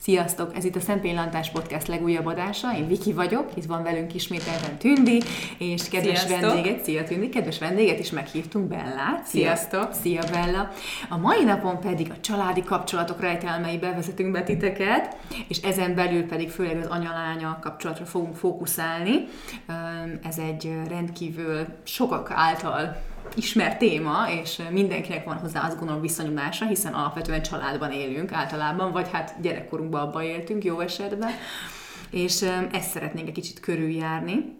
Sziasztok! Ez itt a Szempillantás Podcast legújabb adása. Én Viki vagyok, itt van velünk ismételten Tündi, és kedves Sziasztok! vendéget, szia Tündi, kedves vendéget is meghívtunk, Bellát. Szia. Sziasztok! Szia Bella! A mai napon pedig a családi kapcsolatok rejtelmeibe vezetünk be titeket, és ezen belül pedig főleg az anya-lánya kapcsolatra fogunk fókuszálni. Ez egy rendkívül sokak által ismert téma, és mindenkinek van hozzá azt gondolom viszonyulása, hiszen alapvetően családban élünk általában, vagy hát gyerekkorunkban abban éltünk jó esetben, és ezt szeretnénk egy kicsit körüljárni.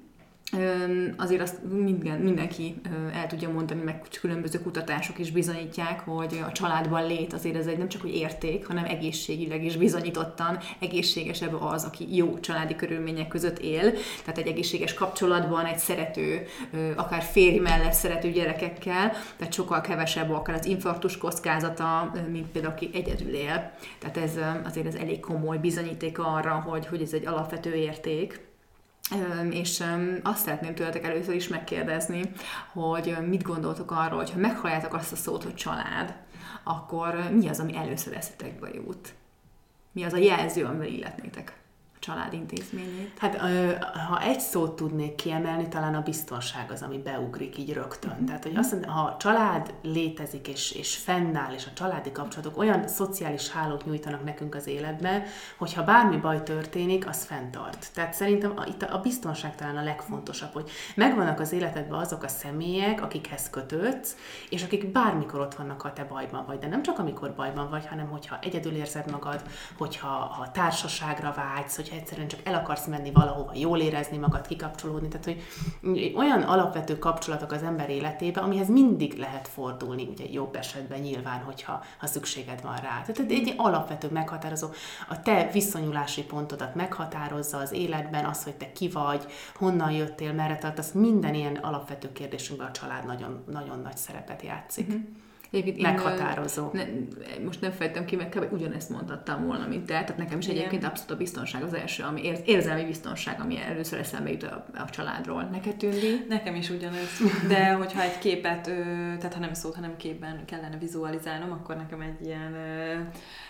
Azért azt minden, mindenki el tudja mondani, meg különböző kutatások is bizonyítják, hogy a családban lét azért ez egy nem csak hogy érték, hanem egészségileg is bizonyítottan egészségesebb az, aki jó családi körülmények között él. Tehát egy egészséges kapcsolatban, egy szerető, akár férj mellett szerető gyerekekkel, tehát sokkal kevesebb akár az infarktus kockázata, mint például aki egyedül él. Tehát ez azért ez elég komoly bizonyíték arra, hogy, hogy ez egy alapvető érték. És azt szeretném tőletek először is megkérdezni, hogy mit gondoltok arról, hogy ha meghalljátok azt a szót, hogy család, akkor mi az, ami először eszetekbe jut? Mi az a jelző, amivel illetnétek a család intézményét? Hát ha egy szót tudnék kiemelni, talán a biztonság az, ami beugrik így rögtön. Tehát, hogy azt mondja, ha a család létezik és, és fennáll, és a családi kapcsolatok olyan szociális hálót nyújtanak nekünk az életbe, hogyha bármi baj történik, az fenntart. Tehát szerintem a, itt a biztonság talán a legfontosabb, hogy megvannak az életedben azok a személyek, akikhez kötődsz, és akik bármikor ott vannak, ha te bajban vagy. De nem csak amikor bajban vagy, hanem hogyha egyedül érzed magad, hogyha ha társaságra vágysz, hogyha egyszerűen csak el akarsz menni valahova, jól érezni magad, kikapcsolódni. Tehát, hogy olyan alapvető kapcsolatok az ember életébe, amihez mindig lehet fordulni, ugye jobb esetben nyilván, hogyha ha szükséged van rá. Tehát egy alapvető meghatározó, a te viszonyulási pontodat meghatározza az életben, az, hogy te ki vagy, honnan jöttél, merre tartasz, minden ilyen alapvető kérdésünkben a család nagyon, nagyon nagy szerepet játszik. Mm-hmm. Egyébként én, Meghatározó. Ne, most nem fejtem ki, meg kb. ugyanezt mondhattam volna, mint te. Tehát nekem is Igen. egyébként abszolút a biztonság az első, ami ér, érzelmi biztonság, ami először eszembe jut a, a családról. Neked tűndi? Nekem is ugyanez, de hogyha egy képet, tehát ha nem szót, hanem képben kellene vizualizálnom, akkor nekem egy ilyen,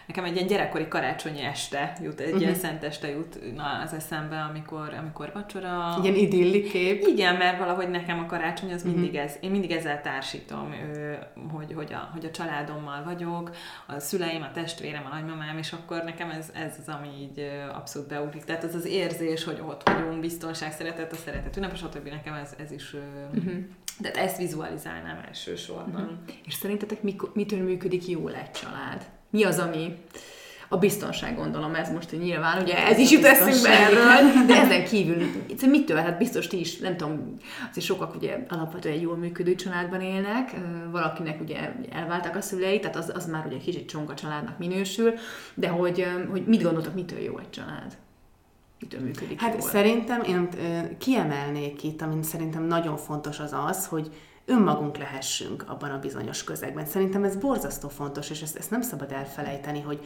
nekem egy ilyen gyerekkori karácsonyi este jut, egy uh-huh. ilyen szent este jut na, az eszembe, amikor, amikor vacsora. Ilyen idilli kép. Igen, mert valahogy nekem a karácsony az mindig ez, én mindig ezzel társítom, ö, hogy, hogy, a, hogy a családommal vagyok, a szüleim, a testvérem, a nagymamám, és akkor nekem ez, ez az, ami így abszolút beugrik. Tehát az az érzés, hogy ott vagyunk, biztonság, szeretet, a szeretet, ünnep, stb. nekem ez, ez is, uh-huh. de ezt vizualizálnám elsősorban. Uh-huh. És szerintetek mikor, mitől működik jól egy család? Mi az, ami a biztonság gondolom, ez most hogy nyilván, ugye ez is jut eszünkbe erről, de ezen kívül mitől? Hát biztos ti is, nem tudom, azért sokak ugye alapvetően jól működő családban élnek, valakinek ugye elváltak a szülei, tehát az, az már ugye kicsit csonka családnak minősül, de hogy, hogy mit gondoltok, mitől jó egy család? Mitől működik Hát jól? szerintem én ö, kiemelnék itt, amit szerintem nagyon fontos az az, hogy önmagunk lehessünk abban a bizonyos közegben. Szerintem ez borzasztó fontos, és ezt, ezt nem szabad elfelejteni, hogy,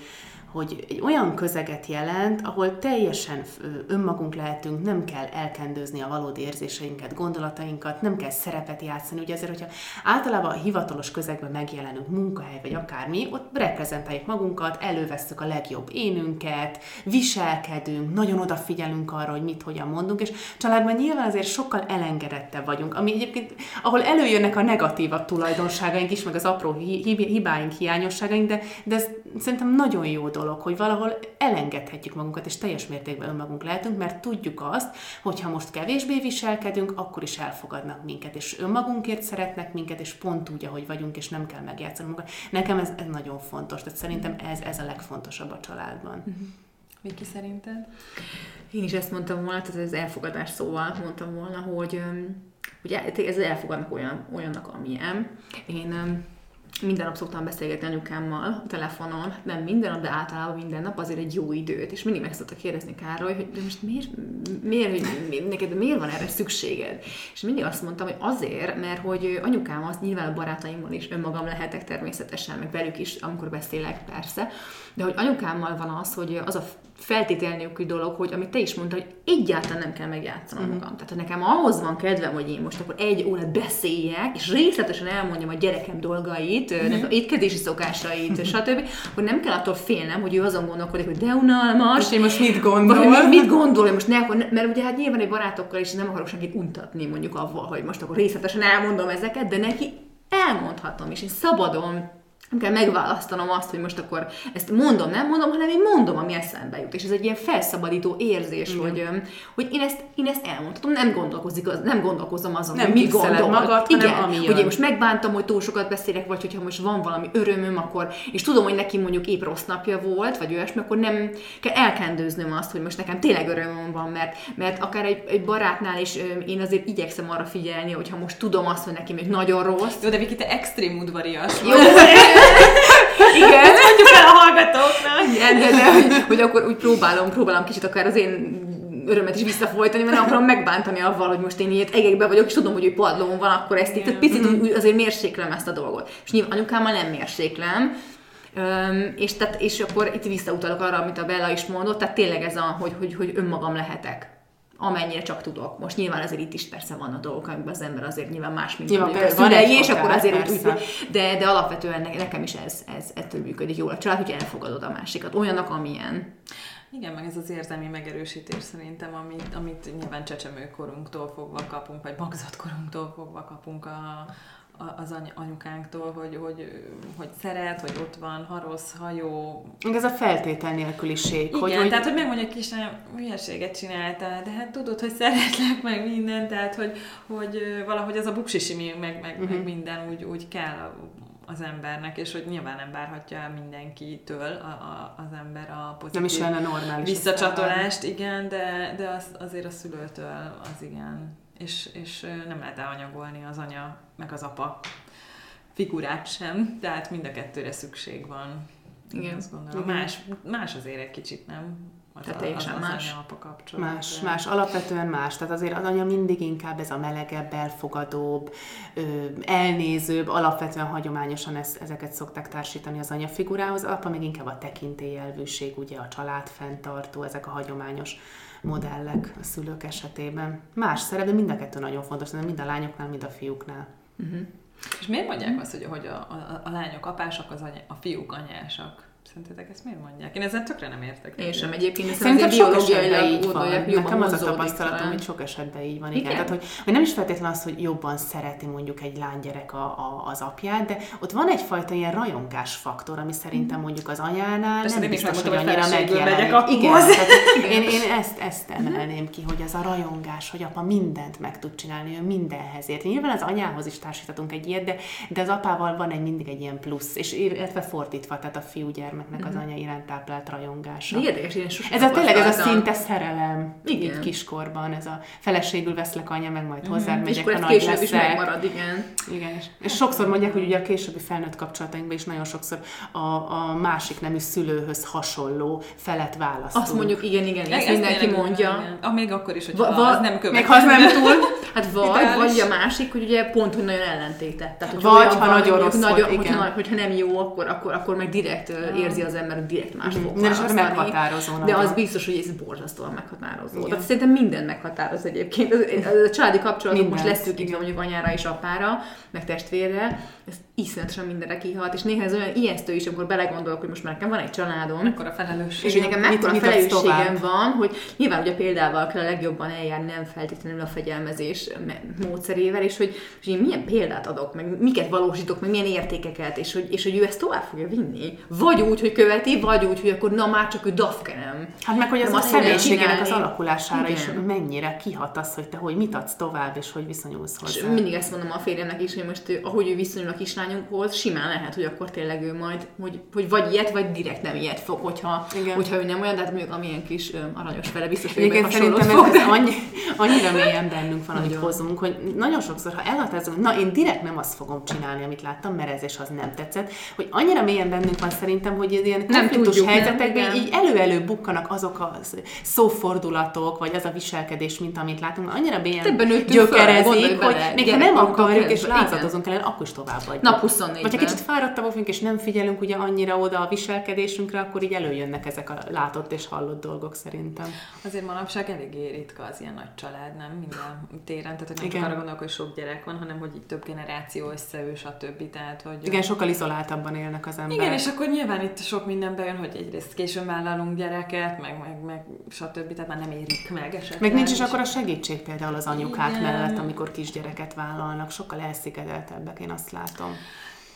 hogy egy olyan közeget jelent, ahol teljesen önmagunk lehetünk, nem kell elkendőzni a valódi érzéseinket, gondolatainkat, nem kell szerepet játszani. Ugye azért, hogyha általában a hivatalos közegben megjelenünk, munkahely vagy akármi, ott reprezentáljuk magunkat, elővesszük a legjobb énünket, viselkedünk, nagyon odafigyelünk arra, hogy mit, hogyan mondunk, és családban nyilván azért sokkal elengedettebb vagyunk, ami egyébként, ahol előjönnek a negatívabb tulajdonságaink is, meg az apró hi- hi- hibáink, hiányosságaink, de, de ez szerintem nagyon jó dolog, hogy valahol elengedhetjük magunkat, és teljes mértékben önmagunk lehetünk, mert tudjuk azt, hogy ha most kevésbé viselkedünk, akkor is elfogadnak minket, és önmagunkért szeretnek minket, és pont úgy, ahogy vagyunk, és nem kell megjátszani magunkat. Nekem ez, ez nagyon fontos, tehát szerintem ez, ez a legfontosabb a családban. Viki szerinted? Én is ezt mondtam volna, tehát az elfogadás szóval mondtam volna, hogy ugye ez elfogadnak olyan, olyannak, amilyen. Én minden nap szoktam beszélgetni anyukámmal a telefonon, hát nem minden nap, de általában minden nap azért egy jó időt, és mindig meg szoktak kérdezni Károly, hogy de most miért, miért, hogy mi- neked miért van erre szükséged? És mindig azt mondtam, hogy azért, mert hogy anyukám az nyilván a barátaimmal is önmagam lehetek természetesen, meg velük is, amikor beszélek persze, de hogy anyukámmal van az, hogy az a feltétel nélküli dolog, hogy amit te is mondtad, hogy egyáltalán nem kell megjátszanom uh-huh. magam. Tehát nekem ahhoz van kedvem, hogy én most akkor egy órát beszéljek, és részletesen elmondjam a gyerekem dolgait, uh-huh. étkezési szokásait, stb., hogy nem kell attól félnem, hogy ő azon gondolkodik, hogy de unalmas. És én most mit gondol? Vagy mit, mit gondol, hogy most ne, akkor, mert ugye hát nyilván egy barátokkal is nem akarok senkit untatni mondjuk avval, hogy most akkor részletesen elmondom ezeket, de neki elmondhatom, és én szabadon nem kell megválasztanom azt, hogy most akkor ezt mondom, nem mondom, hanem én mondom, ami eszembe jut. És ez egy ilyen felszabadító érzés, Igen. hogy, hogy én, ezt, én ezt elmondhatom, nem, gondolkozik, az, nem gondolkozom azon, nem hogy mit gondol. magad, Igen, hanem ami hogy én most megbántam, hogy túl sokat beszélek, vagy hogyha most van valami örömöm, akkor, és tudom, hogy neki mondjuk épp rossz napja volt, vagy olyasmi, akkor nem kell elkendőznöm azt, hogy most nekem tényleg örömöm van, mert, mert akár egy, egy barátnál is én azért igyekszem arra figyelni, hogyha most tudom azt, hogy neki még nagyon rossz. Jó, de Viki, te extrém udvarias Jó, igen, mondjuk el a hallgatóknak. Igen, de, de hogy, hogy akkor úgy próbálom, próbálom kicsit akár az én örömet is visszafolytani, mert nem akarom megbántani avval, hogy most én ilyet egekbe vagyok, és tudom, hogy ő padlón van, akkor ezt itt, tehát picit úgy, azért mérséklem ezt a dolgot. És nyilván anyukámmal nem mérséklem, Öm, és, tehát, és akkor itt visszautalok arra, amit a Bella is mondott, tehát tényleg ez a, hogy, hogy, hogy önmagam lehetek amennyire csak tudok. Most nyilván azért itt is persze van a dolgok, amiben az ember azért nyilván más, mint nyilván, a szülei, és akkor azért úgy, úgy, de, de alapvetően nekem is ez, ez ettől működik jól a család, hogy elfogadod a másikat, olyannak, amilyen. Igen, meg ez az érzelmi megerősítés szerintem, amit, amit nyilván csecsemőkorunktól fogva kapunk, vagy magzatkorunktól fogva kapunk a, az any- anyukánktól, hogy, hogy, hogy szeret, hogy ott van, ha rossz, ha jó. Ez a feltétel nélküliség. Igen, hogy, hogy... tehát hogy megmondja, hogy kisem, hülyeséget csináltál, de hát tudod, hogy szeretlek meg minden, tehát hogy, hogy valahogy az a buksisimi meg, meg, uh-huh. meg mhm. minden úgy, úgy kell az embernek, és hogy nyilván nem várhatja el mindenkitől a, a, az ember a pozitív nem is lenne normális visszacsatolást, igen, de, de az, azért a szülőtől az igen és, és nem lehet elanyagolni az anya meg az apa figurát sem, tehát mind a kettőre szükség van. Igen. Azt gondolom. Igen. Más, más azért egy kicsit, nem? Az, tehát teljesen az, az más. Kapcsolat. Más, de... más, alapvetően más. Tehát azért az anya mindig inkább ez a melegebb, elfogadóbb, elnézőbb, alapvetően hagyományosan ezt, ezeket szokták társítani az anya figurához, apa még inkább a tekintélyelvűség, ugye a család fenntartó, ezek a hagyományos modellek a szülők esetében. Más szerep, de mind a kettő nagyon fontos, mind a lányoknál, mind a fiúknál. Uh-huh. És miért mondják azt, hogy, hogy a, a, a lányok apásak, az anya, a fiúk anyásak? Szerintetek ezt miért mondják? Én ezzel tökre nem értek. Én sem egyébként, szerintem sok esetben így van. Nekem az a tapasztalatom, hogy sok esetben így van. Igen. igen. Tehát, hogy, hogy nem is feltétlenül az, hogy jobban szereti mondjuk egy lánygyerek a, a, az apját, de ott van egyfajta ilyen rajongás faktor, ami szerintem mhm. mondjuk az anyánál Persze, nem biztos, hogy annyira megjelenik. Igen, tehát én, én ezt, ezt emelném ki, hogy az a rajongás, hogy apa mindent meg tud csinálni, ő mindenhez ért. Nyilván az anyához is társítatunk egy ilyet, de, de az apával van egy mindig egy ilyen plusz, és illetve fordítva, tehát a fiú gyermek gyermeknek az mhm. anya iránt táplált rajongása. Érdekes, én Ez a tényleg ez a szinte szerelem igen. így kiskorban, ez a feleségül veszlek anya, meg majd mhm. hozzá megyek, ha nagy leszek. is megmarad, igen. igen. És, és sokszor mondják, hogy ugye a későbbi felnőtt kapcsolatainkban is nagyon sokszor a, a másik nemű szülőhöz hasonló felet választunk. Azt mondjuk, igen, igen, ezt mindenki mondja. Ah, még akkor is, hogy va, va, az nem következik. Még ha az nem túl. Hát vagy, vagy a másik, hogy ugye pont, hogy nagyon ellentéte. Tehát, hogy vagy, ha nagyon rossz nagyon, hogyha, hogyha, nem jó, akkor, akkor, akkor meg direkt érzi az ember, hogy direkt más fog Nem, és meghatározó. De az biztos, hogy ez borzasztóan meghatározó. Igen. Tehát szerintem minden meghatároz egyébként. A családi kapcsolatok most leszünk itt mondjuk anyára és apára, meg testvérre, ez iszonyatosan mindenre kihat, és néha ez olyan ijesztő is, amikor belegondolok, hogy most már nekem van egy családom. Mekkora felelősség. És hogy nekem mekkora felelősségem van, hogy nyilván ugye példával kell a legjobban eljárni, nem feltétlenül a fegyelmezés módszerével, és hogy, hogy én milyen példát adok, meg miket valósítok, meg milyen értékeket, és hogy, és hogy ő ezt tovább fogja vinni. Vagy úgy, hogy követi, vagy úgy, hogy akkor na már csak ő dafkenem. Hát meg hogy az a személyiségének az alakulására Igen. is mennyire kihat az, hogy te hogy mit adsz tovább, és hogy viszonyulsz hozzá. És mindig ezt mondom a férjemnek is, hogy most ahogy ő viszonyul a kislányunkhoz, simán lehet, hogy akkor tényleg ő majd, hogy, hogy vagy ilyet, vagy direkt nem ilyet fog, hogyha, Igen. hogyha ő nem olyan, de hát mondjuk amilyen kis aranyos fele biztos, hogy Igen, szerintem fog, ez, ez annyi, annyira mélyen bennünk van, amit hozunk, hogy nagyon sokszor, ha elhatározunk, na én direkt nem azt fogom csinálni, amit láttam, mert ez és az nem tetszett, hogy annyira mélyen bennünk van szerintem, hogy ilyen nem tudjuk, helyzetekben nem, így elő-elő bukkanak azok a szófordulatok, vagy az a viselkedés, mint amit látunk, annyira mélyen gyökerezik, hogy még ha nem akarjuk, és lázadozunk ellen, akkor is tovább vagy. Na nap 24 Vagy ha kicsit fáradtabb vagyunk, és nem figyelünk ugye annyira oda a viselkedésünkre, akkor így előjönnek ezek a látott és hallott dolgok szerintem. Azért manapság eléggé ritka az ilyen nagy család, nem? Minden téren, tehát hogy nem csak arra gondolok, hogy sok gyerek van, hanem hogy így több generáció összeül, stb. Tehát, hogy Igen, sokkal izoláltabban élnek az emberek. Igen, és akkor nyilván itt sok minden bejön, hogy egyrészt későn vállalunk gyereket, meg, meg, meg stb. Tehát már nem érik meg esetleg. Meg nincs is akkor a segítség például az anyukák Igen. mellett, amikor kisgyereket vállalnak. Sokkal elszigeteltebbek, én azt látom.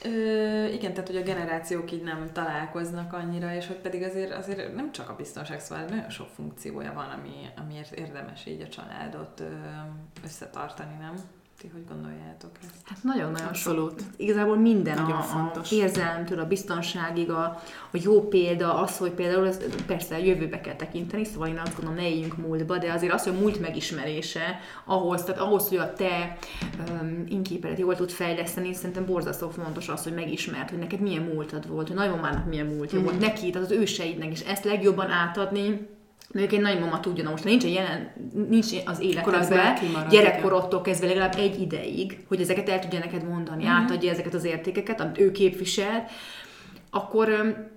Ö, igen, tehát hogy a generációk így nem találkoznak annyira, és hogy pedig azért, azért nem csak a biztonság, szóval nagyon sok funkciója van, ami, amiért érdemes így a családot összetartani, nem? Ti hogy gondoljátok ezt? Hát nagyon-nagyon Abszolút. Sok. Igazából minden nagyon a, fontos. a érzelemtől, a biztonságig, a, a jó példa, az, hogy például ez, persze a jövőbe kell tekinteni, szóval én azt gondolom, ne éljünk múltba, de azért az, hogy a múlt megismerése, ahhoz, tehát ahhoz, hogy a te um, inképeret jól tud fejleszteni, szerintem borzasztó fontos az, hogy megismert, hogy neked milyen múltad volt, hogy nagymamának milyen múltja mm. volt, neki, tehát az őseidnek, és ezt legjobban átadni, Mondjuk egy nagymama tudja, na most nincs, jelen, nincs az életedben, gyerekkorodtól kezdve legalább egy ideig, hogy ezeket el tudja neked mondani, mm-hmm. átadja ezeket az értékeket, amit ő képvisel, akkor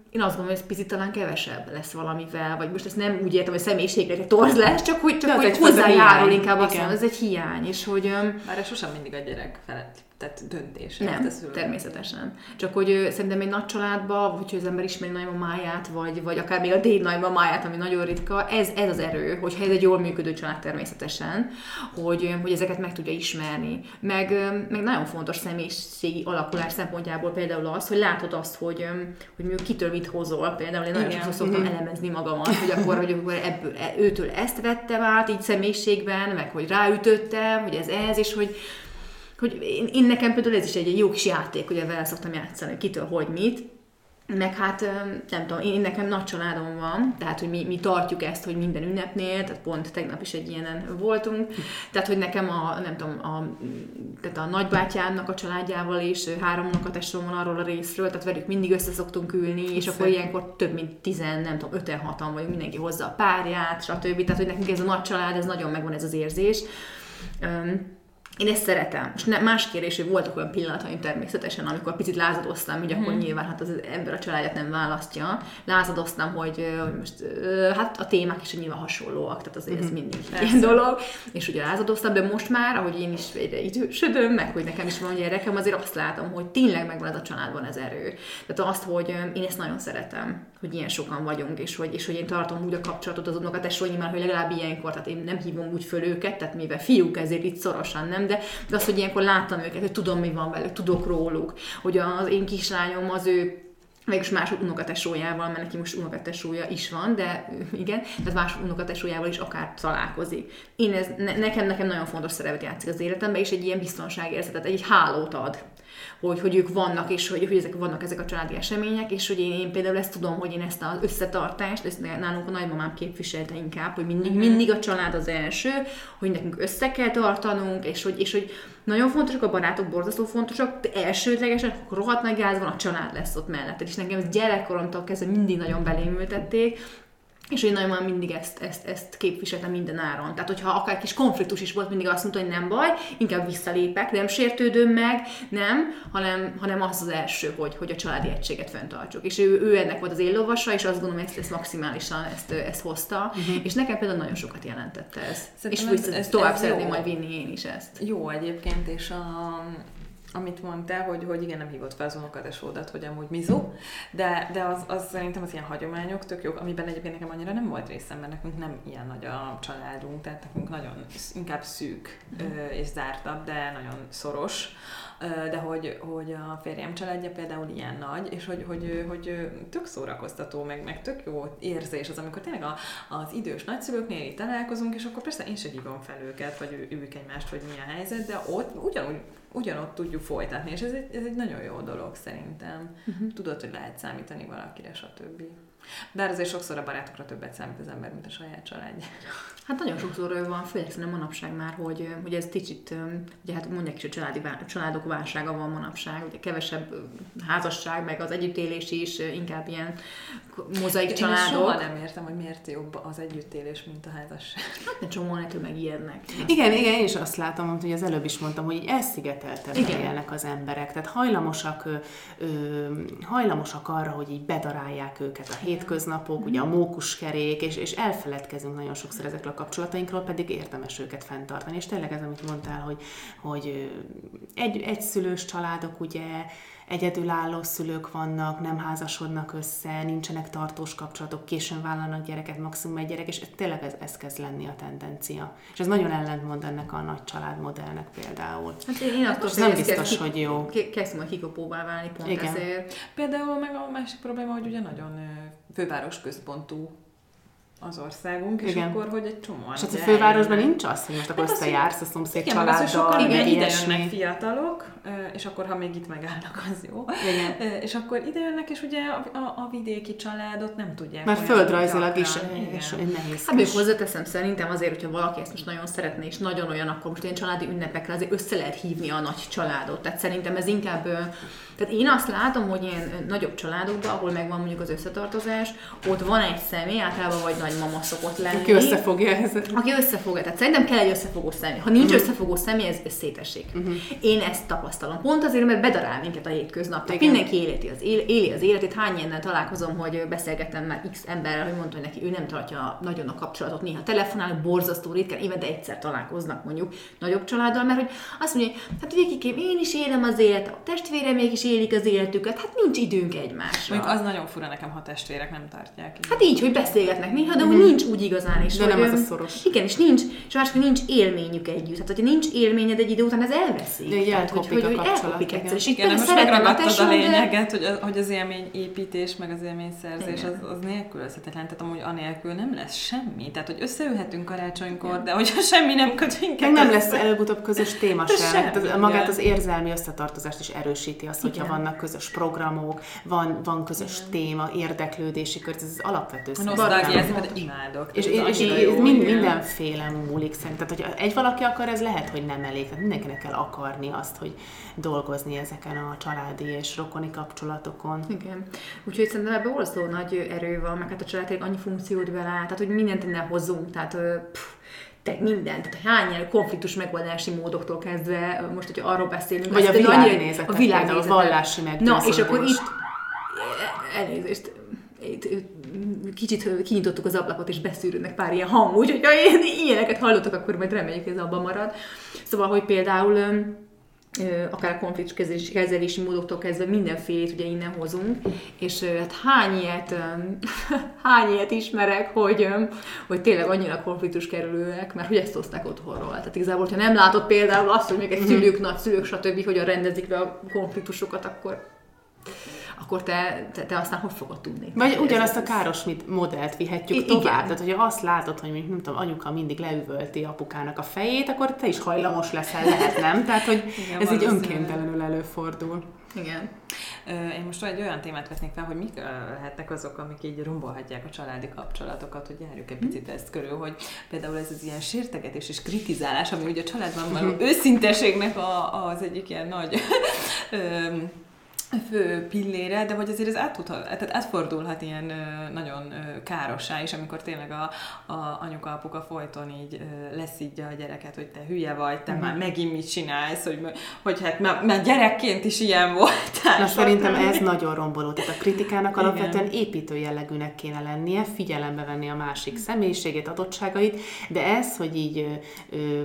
én azt gondolom, hogy ez picit talán kevesebb lesz valamivel, vagy most ezt nem úgy értem, hogy személyiségre torz lesz, csak hogy, csak hogy hozzájárul inkább azt mondom, ez egy hiány, és hogy... Bár sosem mindig a gyerek felett tehát döntés. Nem, természetesen. Csak hogy szerintem egy nagy családban, hogyha az ember ismeri nagymamáját, vagy, vagy akár még a déd nagymamáját, ami nagyon ritka, ez, ez az erő, hogyha ez egy jól működő család természetesen, hogy, hogy ezeket meg tudja ismerni. Meg, meg nagyon fontos személyiségi alakulás szempontjából például az, hogy látod azt, hogy, hogy mi kitől mit hozol. Például én nagyon sokszor szoktam mm-hmm. elemezni magamat, hogy akkor, hogy akkor ebből, e, őtől ezt vettem át így személyiségben, meg hogy ráütöttem, hogy ez ez, és hogy, hogy én, én nekem például ez is egy, egy jó kis játék, ugye vele szoktam játszani, kitől hogy mit, meg hát nem tudom, én nekem nagy családom van, tehát hogy mi, mi tartjuk ezt, hogy minden ünnepnél, tehát pont tegnap is egy ilyenen voltunk, tehát hogy nekem a, nem tudom, a, tehát a nagybátyámnak a családjával is, három unokatestrom van arról a részről, tehát velük mindig össze szoktunk ülni, és akkor ilyenkor több mint tizen, nem tudom, öten, hatan vagy mindenki hozza a párját, stb. Tehát, hogy nekünk ez a nagy család, ez nagyon megvan ez az érzés. Um, én ezt szeretem. És ne, más kérdés, hogy voltak olyan pillanataim természetesen, amikor picit lázadoztam, hogy akkor hmm. nyilván hát az ember a családját nem választja. Lázadoztam, hogy, hogy most hát a témák is nyilván hasonlóak, tehát azért hmm. ez mhm. mindig Persze. ilyen dolog. És ugye lázadoztam, de most már, ahogy én is egyre idősödöm, meg hogy nekem is van gyerekem, azért azt látom, hogy tényleg megvan ez a családban ez erő. Tehát azt, hogy én ezt nagyon szeretem, hogy ilyen sokan vagyunk, és hogy, és hogy én tartom úgy a kapcsolatot az unokatestvényimmel, hogy legalább ilyenkor, tehát én nem hívom úgy föl őket, tehát mivel fiúk, ezért itt szorosan nem, de, de az, hogy ilyenkor láttam őket, hogy tudom, mi van velük, tudok róluk, hogy az én kislányom az ő mégis más unokatesójával, mert neki most unokatesója is van, de igen, tehát más unokatesójával is akár találkozik. Én ez, ne, nekem, nekem nagyon fontos szerepet játszik az életemben, és egy ilyen biztonságérzetet, egy hálót ad hogy, hogy ők vannak, és hogy, hogy ezek vannak ezek a családi események, és hogy én, én például ezt tudom, hogy én ezt az összetartást, ezt nálunk a nagymamám képviselte inkább, hogy mindig, mhm. mindig a család az első, hogy nekünk össze kell tartanunk, és hogy, és hogy nagyon fontosak a barátok, borzasztó fontosak, de elsődlegesen rohadt nagy gáz van, a család lesz ott mellette. És nekem ez gyerekkoromtól kezdve mindig nagyon belémültették, és én nagyon mindig ezt, ezt, ezt képviseltem minden áron. Tehát, hogyha akár kis konfliktus is volt, mindig azt mondta, hogy nem baj, inkább visszalépek, nem sértődöm meg, nem, hanem, hanem az az első, hogy, hogy a családi egységet fenntartsuk. És ő, ő ennek volt az éllovasa, és azt gondolom, hogy ezt, ezt maximálisan ezt, ezt hozta, uh-huh. és nekem például nagyon sokat jelentette ez. Szerintem és ez, ez, tovább ez szeretném majd vinni én is ezt. Jó egyébként, és a, amit mondtál, hogy, hogy igen, nem hívott fel az unokatesódat, hogy amúgy mizu, de, de az, az szerintem az ilyen hagyományok tök jók, amiben egyébként nekem annyira nem volt részem, mert nekünk nem ilyen nagy a családunk, tehát nekünk nagyon inkább szűk és zártabb, de nagyon szoros. De hogy, hogy a férjem családja például ilyen nagy, és hogy, hogy, hogy tök szórakoztató, meg, meg tök jó érzés az, amikor tényleg a, az idős nagyszülőknél itt találkozunk, és akkor persze én se hívom fel őket, vagy ők egymást, hogy mi a helyzet, de ott ugyanúgy ugyanott tudjuk folytatni, és ez egy, ez egy nagyon jó dolog szerintem. Uh-huh. Tudod, hogy lehet számítani valakire, stb. De azért sokszor a barátokra többet számít az ember, mint a saját családja. Hát nagyon sokszor van, főleg szerintem manapság már, hogy, hogy ez kicsit, ugye hát mondják is, hogy családi, családok válsága van manapság, ugye kevesebb házasság, meg az együttélés is inkább ilyen mozaik családok. Én soha nem értem, hogy miért jobb az együttélés, mint a házasság. Hát egy csomóan ettől megijednek. Igen, igen, én is azt látom, hogy az előbb is mondtam, hogy így elszigetelten élnek az emberek, tehát hajlamosak, ö, ö, hajlamosak arra, hogy így bedarálják őket a hétköznapok, ugye a mókuskerék, és, és elfeledkezünk nagyon sokszor ezekről a kapcsolatainkról, pedig érdemes őket fenntartani. És tényleg ez, amit mondtál, hogy, hogy egy, egyszülős családok ugye egyedülálló szülők vannak, nem házasodnak össze, nincsenek tartós kapcsolatok, későn vállalnak gyereket, maximum egy gyerek, és tényleg ez, ez kezd lenni a tendencia. És ez nagyon ellentmond ennek a nagy családmodellnek például. Hát én attól nem biztos, hogy jó. Kezd majd kikopóvá válni pont Igen. ezért. Például meg a másik probléma, hogy ugye nagyon főváros központú az országunk, és Igen. akkor, hogy egy csomó. És hát a fővárosban nincs az, hogy most akkor hát összejársz a szomszéd igen, családdal. Igen, sokan igen, ide jönnek fiatalok, és akkor, ha még itt megállnak, az jó. Igen. És akkor ide jönnek, és ugye a, a, a vidéki családot nem tudják. Mert földrajzilag is, is nehéz. Hát még hozzáteszem, szerintem azért, hogyha valaki ezt most nagyon szeretné, és nagyon olyan, akkor most ilyen családi ünnepekre azért össze lehet hívni a nagy családot. Tehát szerintem ez inkább tehát én azt látom, hogy ilyen nagyobb családokban, ahol megvan mondjuk az összetartozás, ott van egy személy, általában vagy nagymama szokott lenni. Aki összefogja ezt. Aki összefogja. Tehát szerintem kell egy összefogó személy. Ha nincs uh-huh. összefogó személy, ez, ez szétesik. Uh-huh. Én ezt tapasztalom. Pont azért, mert bedarál minket a hétköznap. Tehát mindenki életi az, él, éli az életét. Hány ilyennel találkozom, hogy beszélgettem már X emberrel, hogy mondta, hogy neki ő nem tartja nagyon a kapcsolatot. Néha telefonál, borzasztó ritkán, évente egyszer találkoznak mondjuk nagyobb családdal, mert hogy azt mondja, hát kikém, én is élem az élet, a testvérem is élik az életüket, hát nincs időnk egymásra. Mondjuk az nagyon fura nekem, ha testvérek nem tartják. Így. Hát így, hogy beszélgetnek néha, de mm. hogy nincs úgy igazán is. De hogy, nem az a szoros. Igen, és nincs, és másik, hogy nincs élményük együtt. Tehát, hogyha nincs élményed egy idő után, ez elveszik. Igen, Tehát, hogy, hogy, hogy elkopik egyszer. És igen, most megragadtad a lényeget, hogy, hogy az élményépítés, meg az élményszerzés, az, az nélkülözhetetlen. Tehát amúgy anélkül nem lesz semmi. Tehát, hogy összeülhetünk karácsonykor, de hogyha semmi nem köt minket. nem lesz előbb-utóbb közös téma sem. Hát magát az érzelmi összetartozást is erősíti azt, hogyha vannak közös programok, van, van közös Igen. téma, érdeklődési kör, ez az alapvető Nosztalgia, ezeket imádok. És, és, és, és mind, mindenféle múlik szerintem. Tehát, hogy egy valaki akar, ez lehet, hogy nem elég. Tehát mindenkinek kell akarni azt, hogy dolgozni ezeken a családi és rokoni kapcsolatokon. Igen. Úgyhogy szerintem ebben borzasztó nagy erő van, meg hát a család annyi funkciót vele, tehát hogy mindent innen hozunk, tehát pff, te mindent, tehát hány ilyen konfliktus megoldási módoktól kezdve, most, hogyha arról beszélünk, vagy a világnézet, a világnézet, a vallási Na, és akkor itt, elnézést, itt, kicsit kinyitottuk az ablakot, és beszűrődnek pár ilyen hang, úgyhogy ha ilyeneket hallottak, akkor majd reméljük, hogy ez abban marad. Szóval, hogy például akár a konfliktus kezelési módoktól kezdve mindenfélét ugye innen hozunk, és hát hány ilyet, hány ilyet ismerek, hogy, hogy tényleg annyira konfliktus kerülőek, mert hogy ezt hozták otthonról. Tehát igazából, ha nem látod például azt, hogy még egy szülők, nagyszülők, stb., hogyan rendezik be a konfliktusokat, akkor akkor te, te, te aztán hogy fogod tudni? Vagy tehát, ugyanazt a káros modellt vihetjük I- tovább. Igen. Tehát, hogyha azt látod, hogy nem tudom, anyuka mindig leüvölti apukának a fejét, akkor te is hajlamos leszel, lehet nem? Tehát, hogy Igen, ez így önkéntelenül előfordul. Igen. Én most egy olyan témát vetnék fel, hogy mik lehetnek azok, amik így rombolhatják a családi kapcsolatokat, hogy járjuk egy mhm. picit ezt körül, hogy például ez az ilyen sértegetés és kritizálás, ami ugye a családban való őszinteségnek a, az egyik ilyen nagy fő pillére, de hogy azért ez át tudhat, tehát átfordulhat ilyen nagyon károsá is, amikor tényleg a, a anyuka, apuka folyton így leszídja a gyereket, hogy te hülye vagy, te mm. már megint mit csinálsz, hogy, hogy hát már, már gyerekként is ilyen voltál. Na szerintem ez nagyon romboló, tehát a kritikának Igen. alapvetően építő jellegűnek kéne lennie, figyelembe venni a másik személyiségét, adottságait, de ez, hogy így ö, ö,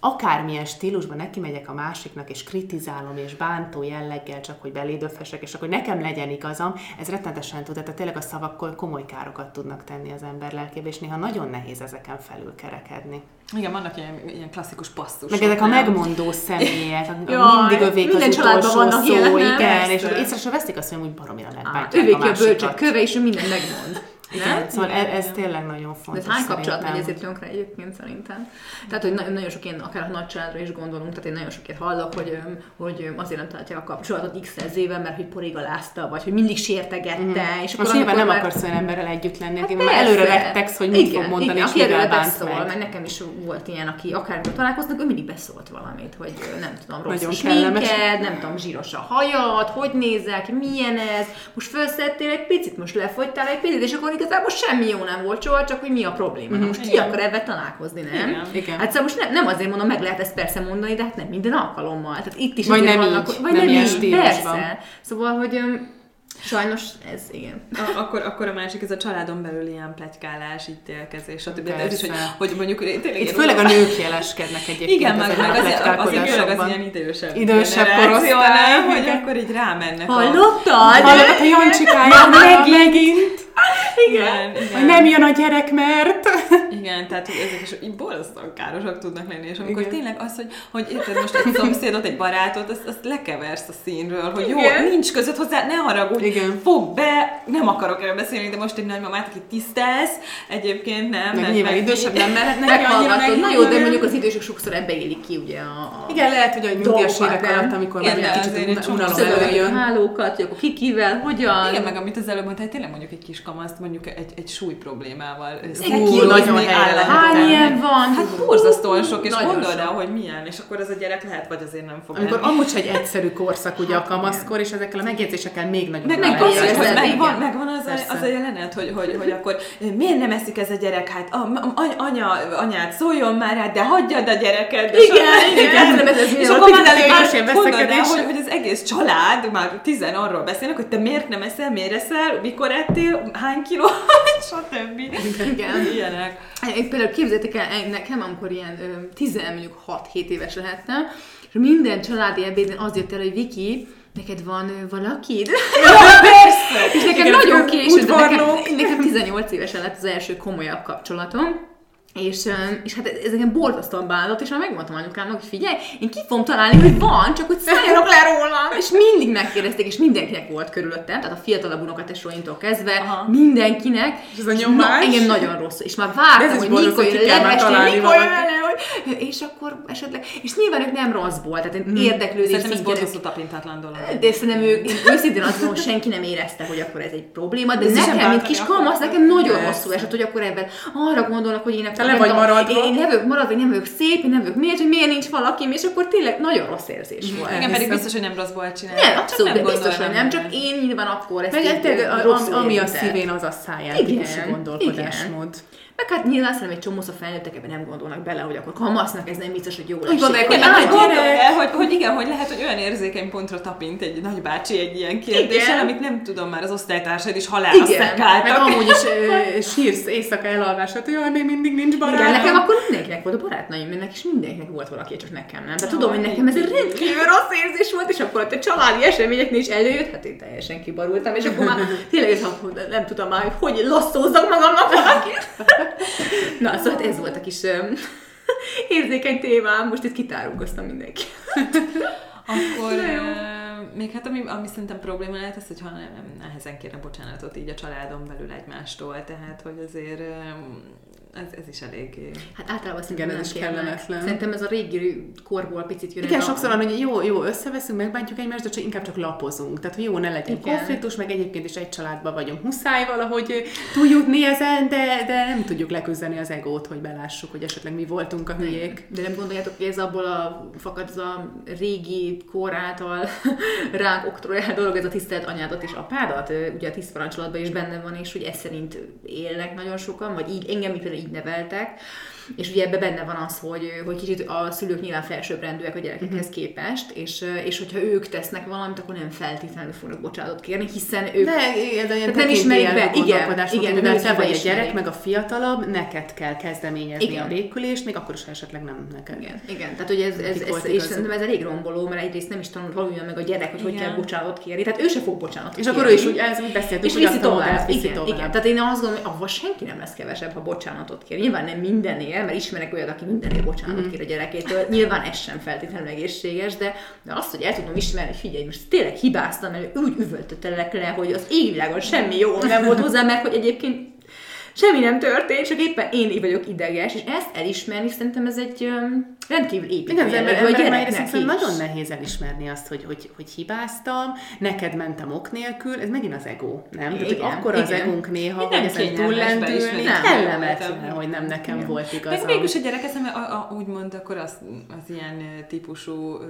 akármilyen stílusban neki megyek a másiknak, és kritizálom, és bántó jelleggel, csak hogy belédöfesek, és akkor nekem legyen igazam, ez rettenetesen tud, tehát tényleg a szavakkal komoly károkat tudnak tenni az ember lelkébe, és néha nagyon nehéz ezeken felül kerekedni. Igen, vannak ilyen, ilyen klasszikus passzusok. Meg ezek a megmondó személyek, mindig övék minden az utolsó vannak szó, ilyen, igen, és észre sem veszik azt, hogy úgy baromira megbántják a, a bölcsek köve, és ő minden megmond. Igen, szóval ez, ez tényleg nagyon fontos. De hány kapcsolat megy szerintem. ezért tönkre egyébként szerintem? Tehát, hogy na- nagyon sok ilyen, akár a nagy családra is gondolunk, tehát én nagyon sokat hallok, hogy, hogy azért nem tartják a kapcsolatot x éve, mert hogy porégalázta, vagy hogy mindig sértegette, Mhm. és Most nyilván nem már- akarsz olyan emberrel együtt lenni, Hát aki már előre rettegsz, hogy mit fog mondani, igen, és aki mivel beszól, meg. meg nekem is volt ilyen, aki akármikor találkoznak, ő mindig beszólt valamit, hogy nem tudom, rossz Nagyon sminked, nem tudom, zsíros a hajad, hogy nézel ki, milyen ez, most felszettél egy picit, most lefogytál egy picit, és akkor igazából semmi jó nem volt soha, csak hogy mi a probléma. Na most ki Igen. akar ebben találkozni, nem? Igen. Igen. Hát szóval most nem, nem azért mondom, meg lehet ezt persze mondani, de hát nem minden alkalommal. Tehát itt is Vagy nem vannak, így, vagy nem nem, így, stílusban. persze. Szóval, hogy sajnos ez, igen. A- akkor, akkor a másik, ez a családon belül ilyen pletykálás, ítélkezés, stb. De ez is, hogy, hogy mondjuk tényleg Itt főleg a nők jeleskednek egyébként igen, meg, meg a azért, azért főleg az ilyen idősebb, Idősebb korosztály, hogy igen. akkor így rámennek. Hallottad? Hallottad, hogy Jancsikája megint? megint? Igen, igen. Hogy nem jön a gyerek, mert... Igen, tehát hogy ezek is így borzasztóan károsak tudnak lenni, és amikor Igen. tényleg az, hogy, hogy érted most egy szomszédot, egy barátot, azt, azt lekeversz a színről, hogy jó, Igen. nincs között hozzá, ne haragudj, Igen. fog be, nem akarok erről beszélni, de most egy nagymamát, akit tisztelsz, egyébként nem. Meg mert- nyilván mert- idősebb nem mehetnek annyira Meghallgatod. Na jó, de meg- mondjuk az idősök sokszor ebbe élik ki ugye a... a Igen, lehet, hogy a nyugdíjas évek alatt, amikor Igen, már egy kicsit unalom előjön. hálókat, hogy akkor ki kivel, hogyan. Igen, meg amit az előbb mondtál, hogy tényleg mondjuk egy kis kamaszt mondjuk egy, egy súly problémával Ú, nagyon állandóan. Hány ilyen? Hát borzasztóan sok, és gondold el, hogy milyen, és akkor az a gyerek lehet, vagy azért nem fog Amikor amúgy egy egyszerű korszak ugye a kamaszkor, és ezekkel a megjegyzésekkel még nagyobb Meg, meg, az, érzed. hogy megvan, igen. megvan az, a, az a jelenet, hogy, hogy, hogy akkor miért nem eszik ez a gyerek? Hát a, a, anya, anyát szóljon már rá, de hagyjad a gyereket. De Igen, soha- igen, nem ez- ez És akkor már el, veszekedés. hogy, hogy az egész család, már tizen arról beszélnek, hogy te miért nem eszel, miért eszel, mikor ettél, hány kiló, stb. Igen. Ilyenek. Én például képzeljétek el, nekem, amikor ilyen ö, 10, mondjuk 6-7 éves lehettem, és minden családi ebéden az jött el, hogy Viki, neked van valakid? Persze! És nekem Igen, nagyon az későn, de nekem, nekem 18 évesen lett az első komolyabb kapcsolatom, és, és hát ez engem borzasztóan bántott, és már megmondtam anyukámnak, hogy figyelj, én ki fogom találni, hogy van, csak hogy szálljanak le rólam. És mindig megkérdezték, és mindenkinek volt körülöttem, tehát a fiatalabb unokatesóimtól kezdve, Aha. mindenkinek. És ez a nyomás? Na, engem nagyon rossz. És már vártam, hogy mikor jön találni mikor jön le. És akkor esetleg... És nyilván ők nem rosszból, tehát én érdeklődés Szerintem ez borzasztó tapintatlan dolog. de szerintem ők, én őszintén azt mondom, hogy senki nem érezte, hogy akkor ez egy probléma, de Ez nekem, mint kis kamasz, nekem nagyon rosszul esett, hogy akkor ebben arra gondolnak, hogy én Te le vagy maradva. Én, én nem vagyok maradva, én nem vagyok szép, én nem vagyok miért, hogy miért nincs valakim, és akkor tényleg nagyon rossz érzés volt. Igen, pedig biztos, hogy nem rosszból csinálják. Nem, Csak abszolút, de biztos, gondolom hogy nem, csak én nyilván akkor ezt Meg ami a szívén, az a száján Igen, gondolkodásmód. Meg hát nyilván szerintem egy csomószor felnőttek ebben nem gondolnak bele, hogy akkor kamasznak ez nem biztos, hogy jó lesz. Úgy gondolják, Igen, hogy hát el, hogy, hogy igen, hogy lehet, hogy olyan érzékeny pontra tapint egy nagybácsi egy ilyen kérdéssel, amit nem tudom már az osztálytársaid is halálra Igen, Meg amúgy is ö, sírsz éjszaka elalvásod, hogy jaj, még mindig nincs barátom. Igen, nekem akkor mindenkinek volt a barátnőimnek, és mindenkinek volt valaki, csak nekem nem. De tudom, hogy nekem ez egy rendkívül rossz érzés volt, és akkor ott a családi eseményeknél is előjött, hát én teljesen kibarultam, és akkor már tényleg nem tudom már, hogy hogy lasszózzak magamnak valakit. Na, szóval ez volt a kis érzékeny témám, most itt kitárulkoztam mindenki. Akkor még hát ami, ami szerintem probléma lehet, az, hogyha nem, nehezen kérne bocsánatot így a családon belül egymástól, tehát hogy azért ez, ez is elég... Hát általában szerintem ez nem is kellemetlen. Szerintem ez a régi korból picit jön. Igen, ez sokszor van, hogy jó, jó, összeveszünk, megbántjuk egymást, de csak inkább csak lapozunk. Tehát, hogy jó, ne legyen Igen. konfliktus, meg egyébként is egy családban vagyunk. Muszáj valahogy túljutni ezen, de, de nem tudjuk leküzdeni az egót, hogy belássuk, hogy esetleg mi voltunk a hülyék. De nem gondoljátok, hogy ez abból a fakad ez a régi kor által ránk oktroyált dolog, ez a tisztelt anyádat és apádat, ugye a tiszt parancsolatban is benne van, és hogy ez szerint élnek nagyon sokan, vagy így, engem például így neveltek, és ugye ebben benne van az, hogy, hogy kicsit a szülők nyilván felsőbbrendűek a gyerekekhez Mhm. képest, és, és hogyha ők tesznek valamit, akkor nem feltétlenül fognak bocsánatot kérni, hiszen ők De, igen, de ilyen nem ismerik be. Igen, igen, de te vagy a gyerek, meg a fiatalabb, neked kell kezdeményezni Igen. a békülést, még akkor is, esetleg nem neked. Igen, igen. Tehát, hogy ez, ez, ez, és szerintem ez elég romboló, mert egyrészt nem is tanul, tanulja meg a gyerek, hogy hogy Igen. kell bocsánatot kérni. Tehát ő se fog bocsánatot És akkor ő is úgy, ez úgy beszéltünk, és hogy viszi tovább. Igen, igen. Tehát én azt gondolom, hogy avval senki nem lesz kevesebb, ha bocsánatot kér. Nyilván nem mindennél, mert ismerek olyat, aki mindennél bocsánatot Mhm. kér a gyerekétől. Nyilván ez sem feltétlenül egészséges, de, de azt, hogy el tudom ismerni, hogy figyelj, most tényleg hibáztam, mert úgy üvöltöttelek le, hogy az égvilágon semmi jó nem volt hozzá, mert hogy egyébként semmi nem történt, csak éppen én vagyok ideges, és ezt elismerni szerintem ez egy um, rendkívül építő Igen, az ember, ember nagyon nehéz elismerni azt, hogy, hogy, hogy hibáztam, neked mentem ok nélkül, ez megint az ego, nem? Tehát, hogy Igen, akkor az igen. egónk néha, Nem hogy ezen túllendülni, kellemetlen, hogy nem nekem Igen. volt Meg igazam. mégis a gyerek eszembe, a, a, úgymond akkor az, az ilyen típusú ö,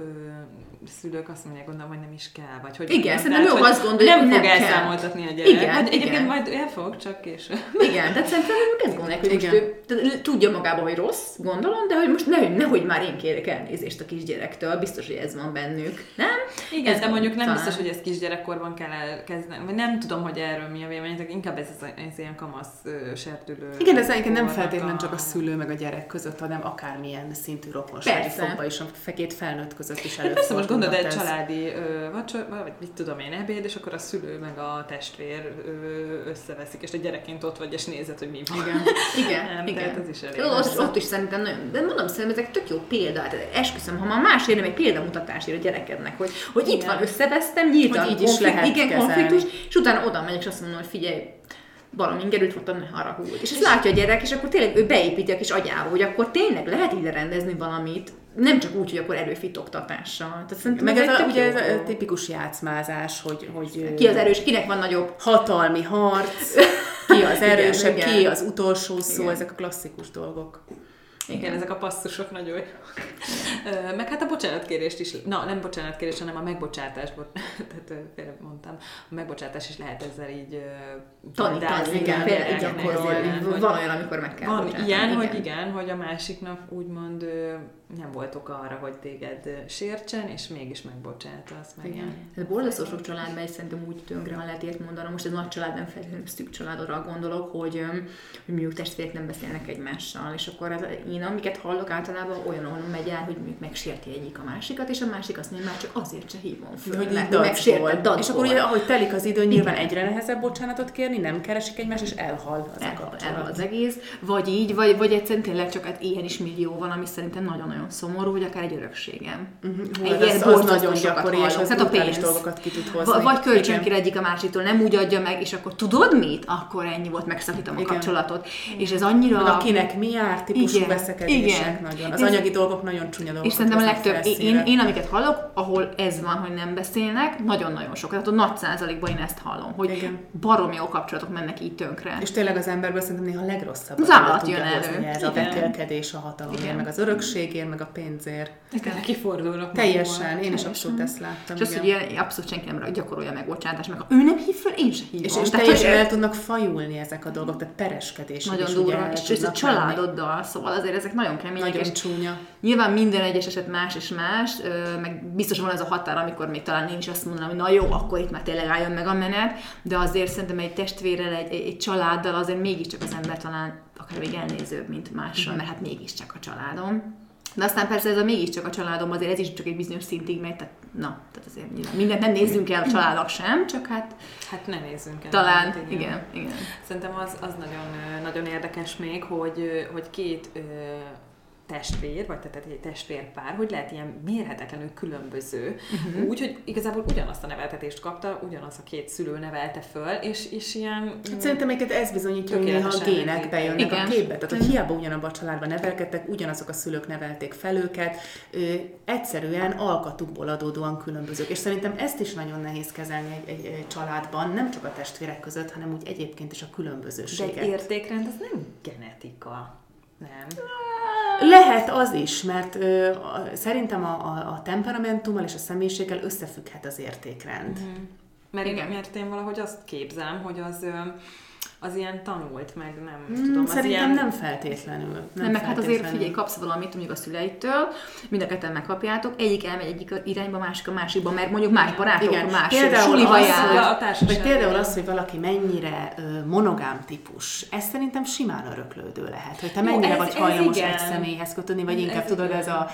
szülők azt mondják, gondolom, hogy nem is kell, vagy hogy Igen, Tehát, szerintem hogy azt gondolják, nem fog nem kell. elszámoltatni a gyerek. Igen, egyébként igen. majd el fog, csak később. Igen, tehát szerintem ők ezt gondolják, hogy most Igen. ő tehát tudja magába, hogy rossz, gondolom, de hogy most nehogy, nehogy már én kérek elnézést a kisgyerektől, biztos, hogy ez van bennük, nem? Igen, Ez de mondjuk nem talán. biztos, hogy ezt kisgyerekkorban kell elkezdeni, vagy nem tudom, hogy erről mi a véleményetek, inkább ez, ez, ez ilyen kamasz ö, serdülő. Igen, ez egyébként nem feltétlenül a- csak a szülő meg a gyerek között, hanem akármilyen szintű rokonsági Persze. fokba is, a fekét felnőtt között is Hát persze, most gondolod egy ez. családi ö, vacsor, vagy mit tudom én, ebéd, és akkor a szülő meg a testvér ö, összeveszik, és a gyerekként ott vagy, és nézed, hogy mi van. Igen. Igen, Nem, igen. tehát ez is elég Ott, rossz. ott is szerintem nagyon, de mondom, szerintem ezek tök jó példák. Esküszöm, ha már más érne, egy példamutatás ír a gyerekednek, hogy, hogy itt Igen. van, összevesztem, nyíltan Hogy így is lehet igen, konfliktus, és utána oda megyek, és azt mondom, hogy figyelj, valami ingerült voltam, ne haragudj. És ezt látja a gyerek, és akkor tényleg ő beépíti a kis agyába, hogy akkor tényleg lehet ide rendezni valamit, nem csak úgy, hogy akkor erőfitoktatással. Tehát szerintem Meg ez egy a, ugye ez a tipikus játszmázás, hogy, hogy Ki az erős, kinek van nagyobb hatalmi harc, ki az Igen, erősebb, igen. ki az utolsó szó, Igen. ezek a klasszikus dolgok. Igen, ezek a passzusok nagyon jó. Ö, Meg hát a bocsánatkérést is, na nem bocsánatkérés, hanem a megbocsátás, bo- tehát félre mondtam, a megbocsátás is lehet ezzel így tanítani, igen, gyakorolni. igen, hogy- Van olyan, amikor meg kell Van bocsátani, ilyen, hogy igen, hogy a másiknak úgymond nem volt oka arra, hogy téged sértsen, és mégis megbocsátasz. Meg Igen. Ez borzasztó sok családban is szerintem úgy tönkre, ha lehet ilyet mondanom. Most ez nagy család, nem feltétlenül szűk családra gondolok, hogy, hogy mondjuk testvérek nem beszélnek egymással, és akkor az, én amiket hallok általában olyan, ahol megy el, hogy mondjuk megsérti egyik a másikat, és a másik azt mondja, már csak azért se hívom föl, Hogy mert megsértett. És akkor ugye, ahogy telik az idő, nyilván egyre nehezebb bocsánatot kérni, nem keresik egymást, és elhal az elhal, elhal az egész, vagy így, vagy, vagy egyszerűen tényleg csak hát ilyen is millió van, ami szerintem nagyon-nagyon szomorú, hogy akár egy örökségem. Mhm. Hú, Egy hát az, az nagyon sokat gyakori, és az Tehát a pénz. dolgokat ki tud hozni. Va- vagy kölcsön Igen. kér egyik a másiktól, nem úgy adja meg, és akkor tudod mit? Akkor ennyi volt, megszakítom a Igen. kapcsolatot. És ez annyira... Meg akinek mi jár, típusú Igen, veszekedések igen. nagyon. Az Ez- anyagi dolgok nagyon csúnya dolgok. És szerintem a legtöbb, én, én, én, amiket hallok, ahol ez van, hogy nem beszélnek, nagyon-nagyon sok. Tehát a nagy százalékban én ezt hallom, hogy Igen. baromi jó kapcsolatok mennek így tönkre. És tényleg az emberből szerintem néha a legrosszabb. Tudja jön elő. Ez a Igen. vetélkedés a hatalomért, Igen. meg az örökségért, meg a pénzért. Tényleg kifordulnak. Teljesen, én is abszolút ezt láttam. és az, hogy ilyen, abszolút senki nem gyakorolja meg bocsátást, meg ha ő nem hív föl, én se hívom. És, és Tehát, teljesen el tudnak fajulni ezek a dolgok, tehát pereskedés nagyon durva, és ez a családoddal, szóval azért ezek nagyon kemények, és Nagyon csúnya. Nyilván minden egyes eset más és más, meg biztos van ez a határ, amikor még talán én is azt mondanám, hogy na jó, akkor itt már tényleg álljon meg a menet, de azért szerintem egy testvérrel, egy, egy, családdal azért mégiscsak az ember talán akár még elnézőbb, mint mással, mert hát mégiscsak a családom. De aztán persze ez a mégiscsak a családom, azért ez is csak egy bizonyos szintig megy, tehát na, tehát azért nyilván mindent nem nézzünk el a családok sem, csak hát Hát ne nézzünk el. talán, Hát igen, igen. Szerintem az, az nagyon, nagyon érdekes még, hogy, hogy két testvér, vagy tehát egy testvérpár, hogy lehet ilyen mérhetetlenül különböző, uh-huh. úgy, hogy igazából ugyanazt a neveltetést kapta, ugyanaz a két szülő nevelte föl, és, és ilyen... Hát szerintem egyébként ez bizonyítja, hogy néha a gének bejönnek Igen. a képbe. Tehát, hogy hiába ugyanabban a családban nevelkedtek, ugyanazok a szülők nevelték fel őket, ö, egyszerűen alkatukból adódóan különbözők. És szerintem ezt is nagyon nehéz kezelni egy, egy, egy családban, nem csak a testvérek között, hanem úgy egyébként is a De egy különbözőséget. értékrend, az nem genetika. Nem. Lehet az is, mert ö, a, szerintem a, a, a temperamentummal és a személyiséggel összefügghet az értékrend. Mert én, Igen. mert én valahogy azt képzelem, hogy az, ö, az ilyen tanult, meg nem Mm, tudom, az Szerintem ilyen... nem feltétlenül. Nem, Nem, meg hát azért figyelj, kapsz valamit mondjuk a szüleitől, mind a ketten megkapjátok, egyik elmegy egyik irányba, másik a másikba, mert mondjuk más barátok, Igen, más például suliba az, jár. hogy, a társaság. vagy például az, hogy valaki mennyire ö, monogám típus, ez szerintem simán öröklődő lehet, hogy te Jó, mennyire ez- vagy ez hajlamos egy személyhez kötődni, vagy Ez inkább tudod, igen. ez a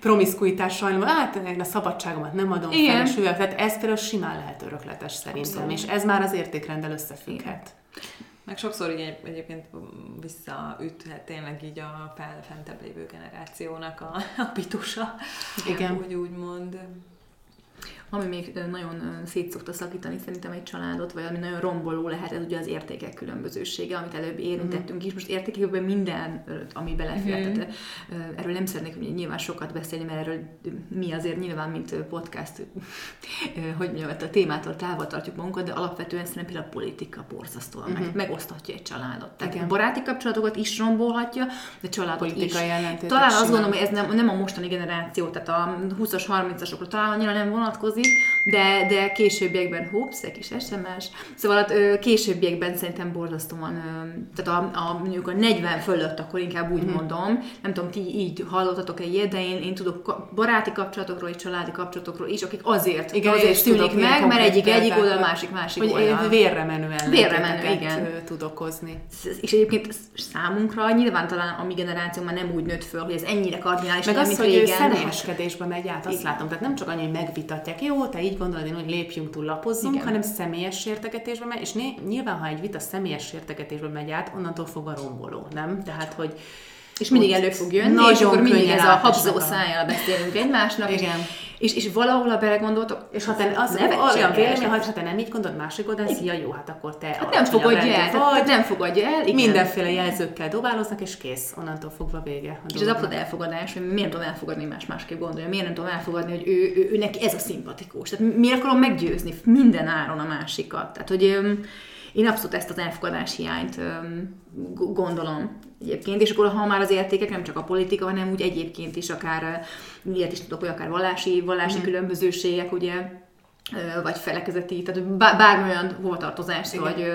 promiszkuitás sajnálom, hát én a szabadságomat nem adom Igen. fel, és hülye. tehát ez például simán lehet örökletes szerintem, Abszolút. és ez már az értékrenddel összefügghet. Meg sokszor így egy, egyébként visszaüthet tényleg így a fel, fentebb lévő generációnak a, a pitusa. Igen. Úgy úgy mond. Ami még nagyon szét szokta szakítani szerintem egy családot, vagy ami nagyon romboló lehet, ez ugye az értékek különbözősége, amit előbb érintettünk mm. is. Most értékekben minden, ami belefér. Mm. Tehát, erről nem szeretnék nyilván sokat beszélni, mert erről mi azért nyilván, mint podcast, hogy mondjam, a témától távol tartjuk magunkat, de alapvetően szerintem például a politika borzasztóan mm-hmm. meg, mhm. megosztatja egy családot. Tehát Igen. baráti kapcsolatokat is rombolhatja, de családot Politikai is. Talán azt gondolom, hogy ez nem, nem a mostani generáció, tehát a 20-as, 30-asokra talán annyira nem vonatkozik, de, de későbbiekben, hops, egy kis SMS, szóval hát, későbbiekben szerintem borzasztóan, tehát a, a, mondjuk a 40 fölött, akkor inkább úgy mm-hmm. mondom, nem tudom, ti így hallottatok egy ilyet, de én, én tudok baráti kapcsolatokról és családi kapcsolatokról is, akik azért, igen, azért szűnik meg, mert egyik egyik oldal, másik másik hogy oldal. Vérre menő vérre menő, igen. tud okozni. És egyébként számunkra nyilván talán a mi generáció már nem úgy nőtt föl, hogy ez ennyire kardinális, meg az, hogy régen, személyeskedésbe megy át, azt igen. látom. Tehát nem csak annyi, hogy megvitatják, jó, te így gondolod, én, hogy lépjünk túl, lapozzunk, igen. hanem személyes sértegetésbe megy, és nyilván, ha egy vita személyes sértegetésbe megy át, onnantól fog a romboló, nem? Tehát, hogy és mindig elő fog jönni, Nagyon és akkor mindig ez a habzó szájjal beszélünk egymásnak. Igen. És, és valahol a belegondoltok, és ha te az olyan vélemény, ha te nem így gondolod, másik oldalon, szia, jó, hát akkor te hát nem fogadja el, vagy, nem fogadja el. Igen. Mindenféle jelzőkkel dobáloznak, és kész, onnantól fogva vége. És az abszolút elfogadás, hogy miért nem tudom elfogadni más másképp gondolja, miért nem tudom elfogadni, hogy ő, ő, ő, neki ez a szimpatikus. Tehát miért akarom meggyőzni minden áron a másikat. Tehát, hogy én abszolút ezt az elfogadás hiányt gondolom egyébként, és akkor ha már az értékek nem csak a politika, hanem úgy egyébként is akár, ilyet is tudok, hogy akár vallási, vallási mm. különbözőségek, ugye, vagy felekezeti, tehát bármilyen hovatartozás, Igen. vagy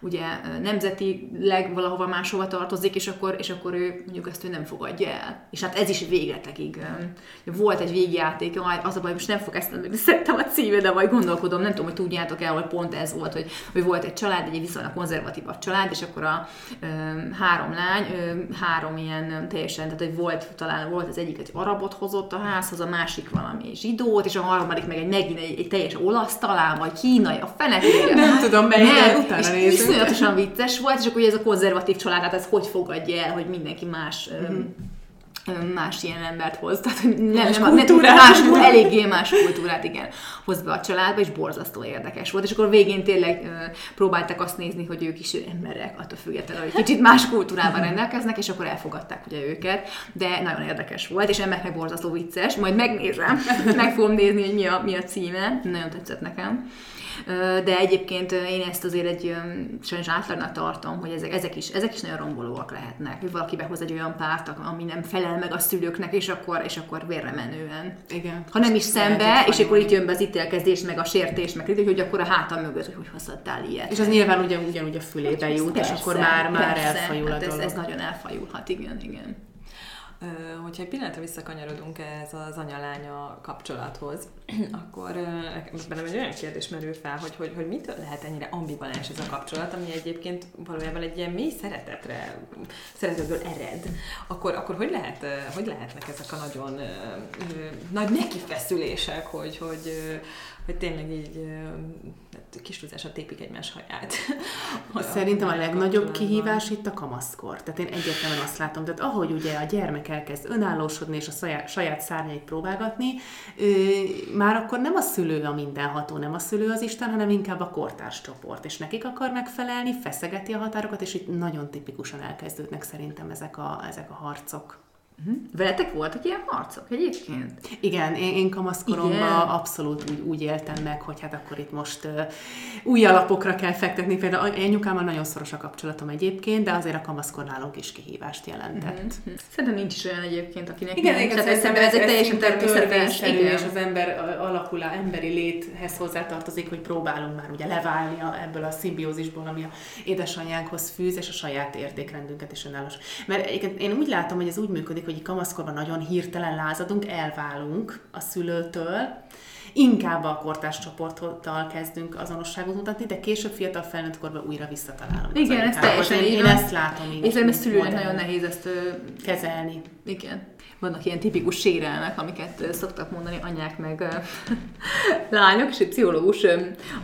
ugye nemzetileg valahova máshova tartozik, és akkor, és akkor ő mondjuk ezt ő nem fogadja el. És hát ez is végletekig. Volt egy végjáték, az a baj, most nem fog ezt mondani, szerettem a címe, de majd gondolkodom, nem tudom, hogy tudjátok el, hogy pont ez volt, hogy, hogy volt egy család, egy viszonylag konzervatívabb család, és akkor a ö, három lány, ö, három ilyen teljesen, tehát hogy volt, talán volt az egyik egy arabot hozott a házhoz, a másik valami zsidót, és a harmadik meg egy megint egy, egy teljes olasz talán, vagy kínai, a fenekére. Nem tudom, melyik, utána nézünk. iszonyatosan vicces volt, és akkor ugye ez a konzervatív család, hát ez hogy fogadja el, hogy mindenki más mm-hmm más ilyen embert hoz, tehát nem, más nem, kultúrát, nem, más, eléggé más kultúrát, igen, hoz be a családba, és borzasztó érdekes volt, és akkor végén tényleg ö, próbáltak azt nézni, hogy ők is emberek, attól függetlenül, hogy kicsit más kultúrában rendelkeznek, és akkor elfogadták ugye őket, de nagyon érdekes volt, és ennek meg borzasztó vicces, majd megnézem, meg fogom nézni, hogy mi a, mi a címe, nagyon tetszett nekem. De egyébként én ezt azért egy sajnos átlagnak tartom, hogy ezek, ezek, is, ezek is nagyon rombolóak lehetnek, hogy valaki behoz egy olyan párt, ami nem felel meg a szülőknek, és akkor, és akkor vérre menően. Igen. Ha nem is szembe, és akkor itt jön be az ítélkezés, meg a sértés, meg hogy akkor a hátam mögött, hogy hogy hozhattál ilyet. És az nyilván ugyan, ugyanúgy a fülébe jut, persze, és akkor már, már persze, elfajul a hát ez, ez nagyon elfajulhat, igen, igen. Hogyha egy pillanatra visszakanyarodunk ez az anyalánya kapcsolathoz, akkor bennem egy olyan kérdés merül fel, hogy, hogy, hogy mitől lehet ennyire ambivalens ez a kapcsolat, ami egyébként valójában egy ilyen mély szeretetre, szeretetből ered, akkor, akkor hogy, lehet, hogy lehetnek ezek a nagyon nagy nekifeszülések, hogy, hogy, hogy tényleg így kis túlzásra tépik egymás haját. Szerintem a legnagyobb kihívás itt a kamaszkor. Tehát én egyértelműen azt látom, tehát ahogy ugye a gyermek elkezd önállósodni és a saját, saját szárnyait próbálgatni, már akkor nem a szülő a mindenható, nem a szülő az Isten, hanem inkább a kortárs csoport. És nekik akar megfelelni, feszegeti a határokat, és itt nagyon tipikusan elkezdődnek szerintem ezek a, ezek a harcok. Uh-huh. Veletek voltak ilyen harcok egyébként? Igen, én, én kamaszkoromban abszolút úgy, úgy éltem meg, hogy hát akkor itt most uh, új alapokra kell fektetni. Például anyukámmal nagyon szoros a kapcsolatom egyébként, de azért a kamaszkor nálunk is kihívást jelentett. Uh-huh. Szerintem nincs is olyan egyébként, akinek igen, nincs. Igen, szerintem ez, ez egy teljesen természetes. És az ember alakulá, emberi léthez hozzátartozik, hogy próbálunk már ugye leválni a, ebből a szimbiózisból, ami a édesanyjánkhoz fűz, és a saját értékrendünket is önállós. Mert én úgy látom, hogy ez úgy működik, hogy kamaszkorban nagyon hirtelen lázadunk, elválunk a szülőtől, inkább a kortárs csoporttal kezdünk azonosságot mutatni, de később fiatal felnőtt korban újra visszatalálunk. Igen, ez teljesen én, én ezt látom. És nem szülőnek nagyon nehéz ezt kezelni. Igen. Vannak ilyen tipikus sérelmek, amiket szoktak mondani anyák meg lányok, és egy pszichológus,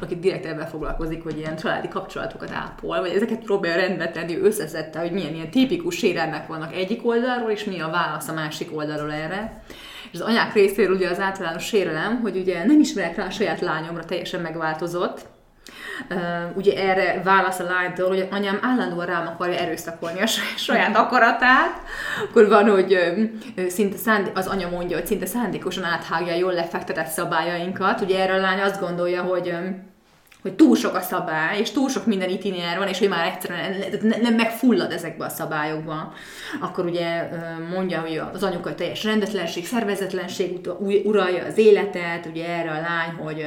aki direkt ebben foglalkozik, hogy ilyen családi kapcsolatokat ápol, vagy ezeket próbálja rendbe tenni, összeszedte, hogy milyen ilyen tipikus sérelmek vannak egyik oldalról, és mi a válasz a másik oldalról erre És az anyák részéről ugye az általános sérelem, hogy ugye nem ismerek rá a saját lányomra, teljesen megváltozott, Uh, ugye erre válasz a lánytól, hogy anyám állandóan rám akarja erőszakolni a saját akaratát, akkor van, hogy szinte szándé- az anya mondja, hogy szinte szándékosan áthágja jól lefektetett szabályainkat. Ugye erre a lány azt gondolja, hogy um, hogy túl sok a szabály, és túl sok minden itinér van, és hogy már egyszerűen nem megfullad ezekbe a szabályokba. Akkor ugye mondja, hogy az anyuka teljes rendetlenség, szervezetlenség uralja az életet, ugye erre a lány, hogy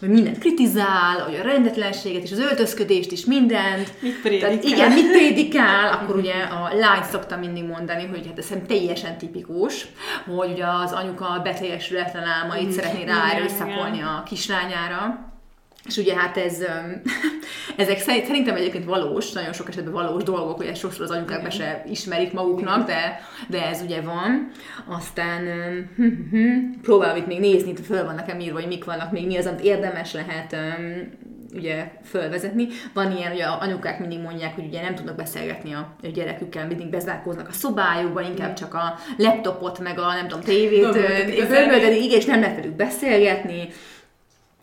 hogy mindent kritizál, hogy a rendetlenséget és az öltözködést is mindent. Mit prédikál? Tehát igen, mit prédikál, akkor ugye a lány szokta mindig mondani, hogy hát ez teljesen tipikus, hogy ugye az anyuka beteljesületlen álmait szeretné ráerőszakolni a kislányára. És ugye hát ez, ezek szerintem egyébként valós, nagyon sok esetben valós dolgok, hogy ezt sokszor az anyukák be se ismerik maguknak, de, de ez ugye van. Aztán próbálom itt még nézni, föl van nekem írva, hogy mik vannak még, mi az, amit érdemes lehet ugye fölvezetni. Van ilyen, hogy a anyukák mindig mondják, hogy ugye nem tudnak beszélgetni a gyerekükkel, mindig bezárkóznak a szobájukba, inkább csak a laptopot, meg a nem tudom, tévét, igen, és nem lehet velük beszélgetni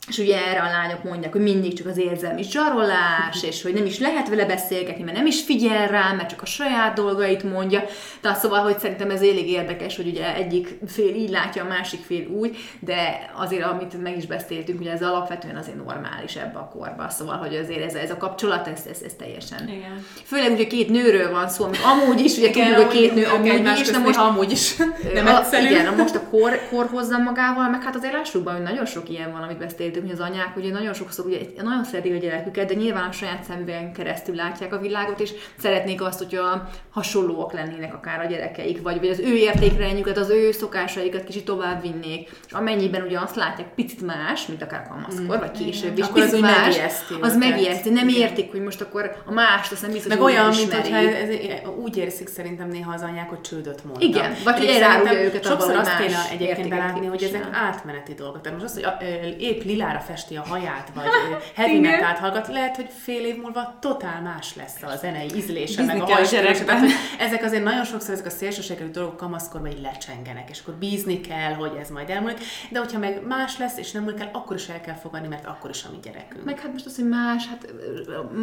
és ugye erre a lányok mondják, hogy mindig csak az érzelmi zsarolás, és hogy nem is lehet vele beszélgetni, mert nem is figyel rá, mert csak a saját dolgait mondja. Tehát szóval, hogy szerintem ez elég érdekes, hogy ugye egyik fél így látja, a másik fél úgy, de azért, amit meg is beszéltünk, ugye ez alapvetően azért normális ebbe a korba. Szóval, hogy azért ez, ez a kapcsolat, ez, ez, ez teljesen. Igen. Főleg ugye két nőről van szó, amik amúgy is, ugye tudjuk, hogy két nő amúgy is, de most amúgy is. Nem a, igen, most a kor, kor hozza magával, meg hát azért lássuk be, hogy nagyon sok ilyen van, amit beszélt beszéltünk, hogy az anyák ugye nagyon sokszor ugye, nagyon szeretik a gyereküket, de nyilván a saját szemben keresztül látják a világot, és szeretnék azt, hogyha hasonlóak lennének akár a gyerekeik, vagy, vagy az ő értékrendjüket, az ő szokásaikat kicsit tovább vinnék. És amennyiben ugye azt látják picit más, mint akár kamaszkor, mm. vagy később is, akkor az más, megijeszti az megijeszti. Nem értik, hogy most akkor a mást, azt nem biztos, Meg olyan, mint hogyha ez, úgy érzik szerintem néha az anyák, hogy csődöt mondanak. Igen, vagy hogy elárulja őket abban, hogy azt kéne egyébként belátni, hogy ezek átmeneti dolgok. Tehát most az, hogy épp lila lilára festi a haját, vagy heavy metal hallgat, lehet, hogy fél év múlva totál más lesz a zenei ízlése, Bizni meg a hajstílusa. Ezek azért nagyon sokszor ezek a szélsőségelű dolgok kamaszkorban így lecsengenek, és akkor bízni kell, hogy ez majd elmúlik, de hogyha meg más lesz, és nem múlik el, akkor is el kell fogadni, mert akkor is a mi gyerekünk. Meg hát most az, hogy más, hát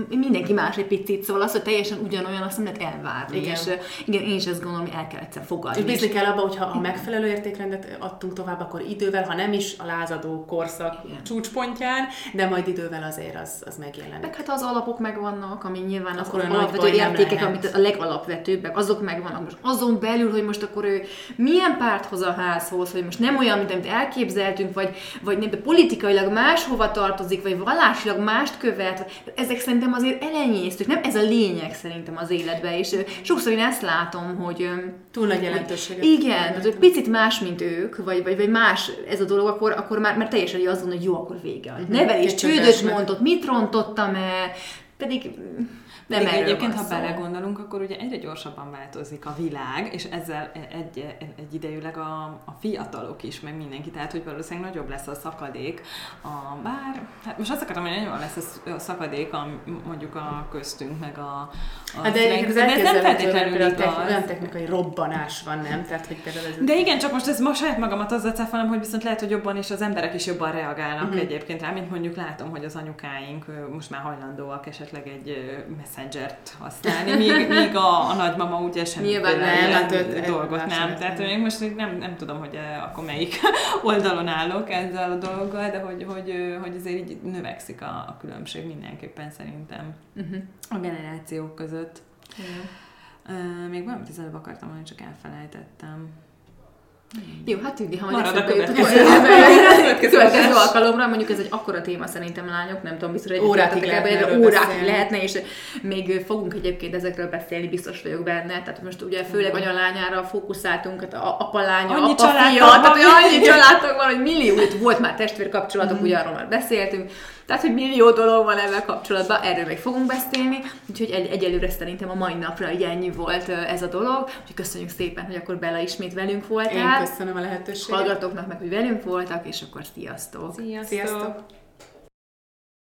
mindenki más egy picit, szóval az, hogy teljesen ugyanolyan, azt nem lehet elvárni. Igen. És igen, én is azt gondolom, hogy el kell egyszer fogadni. És bízni kell abba, hogyha a megfelelő értékrendet adtunk tovább, akkor idővel, ha nem is a lázadó korszak igen csúcspontján, de majd idővel azért az, az megjelenik. Meg hát az alapok megvannak, ami nyilván az akkor alapvető értékek, amit a legalapvetőbbek, azok megvannak. Most azon belül, hogy most akkor ő milyen párt hoz a házhoz, hogy most nem olyan, mint amit elképzeltünk, vagy, vagy nem, de politikailag máshova tartozik, vagy vallásilag mást követ, ezek szerintem azért elenyésztők, nem ez a lényeg szerintem az életben, és sokszor én ezt látom, hogy túl nagy jelentőséget. Igen, tehát hogy picit más, mint ők, vagy, vagy, vagy más ez a dolog, akkor, akkor már, már teljesen az hogy jó, akkor vége. Uh-huh. Nevelés csődöt mondott, mit rontottam el, pedig nem Még egyébként, ha belegondolunk, akkor ugye egyre gyorsabban változik a világ, és ezzel egy, egy idejűleg a, a fiatalok is, meg mindenki, tehát hogy valószínűleg nagyobb lesz a szakadék, a, bár, hát most azt akartam, hogy nagyobb lesz a szakadék a, mondjuk a köztünk, meg a, a hát de, ez, de ez nem feltétlenül igaz. Olyan technikai robbanás van, nem? Tehát, hogy például ez de igen, csak most ez ma saját magamat azzal cáfolom, hogy viszont lehet, hogy jobban és az emberek is jobban reagálnak uh-huh. egyébként rá, mint mondjuk látom, hogy az anyukáink most már hajlandóak esetleg egy Messenger-t használni, míg, míg a, a nagymama ugye sem Nyilván nem, hát öt, dolgot nem. Tehát még most nem, nem tudom, hogy akkor melyik oldalon állok ezzel a dologgal, de hogy, hogy, hogy azért így növekszik a, a különbség mindenképpen szerintem uh-huh. a generációk között. Uh, még valamit az előbb akartam mondani, csak elfelejtettem. Jó, hát Tündi, ha majd a következő, következő alkalomra, mondjuk ez egy akkora téma szerintem lányok, nem tudom, biztos, hogy órákig lehetne, órákig lehetne, és még fogunk egyébként ezekről beszélni, biztos vagyok benne. Tehát most ugye főleg anyalányára fókuszáltunk, hát a apa lánya, annyi apa fia, tehát annyi családok van, hogy millió, volt már testvérkapcsolatok, mm. ugye arról már beszéltünk, tehát, hogy millió dolog van ezzel kapcsolatban, erről még fogunk beszélni, úgyhogy egy, egyelőre szerintem a mai napra így ennyi volt ez a dolog, úgyhogy köszönjük szépen, hogy akkor Bella ismét velünk voltál. Én köszönöm a lehetőséget. Hallgatóknak meg, hogy velünk voltak, és akkor sziasztok! Sziasztok! sziasztok.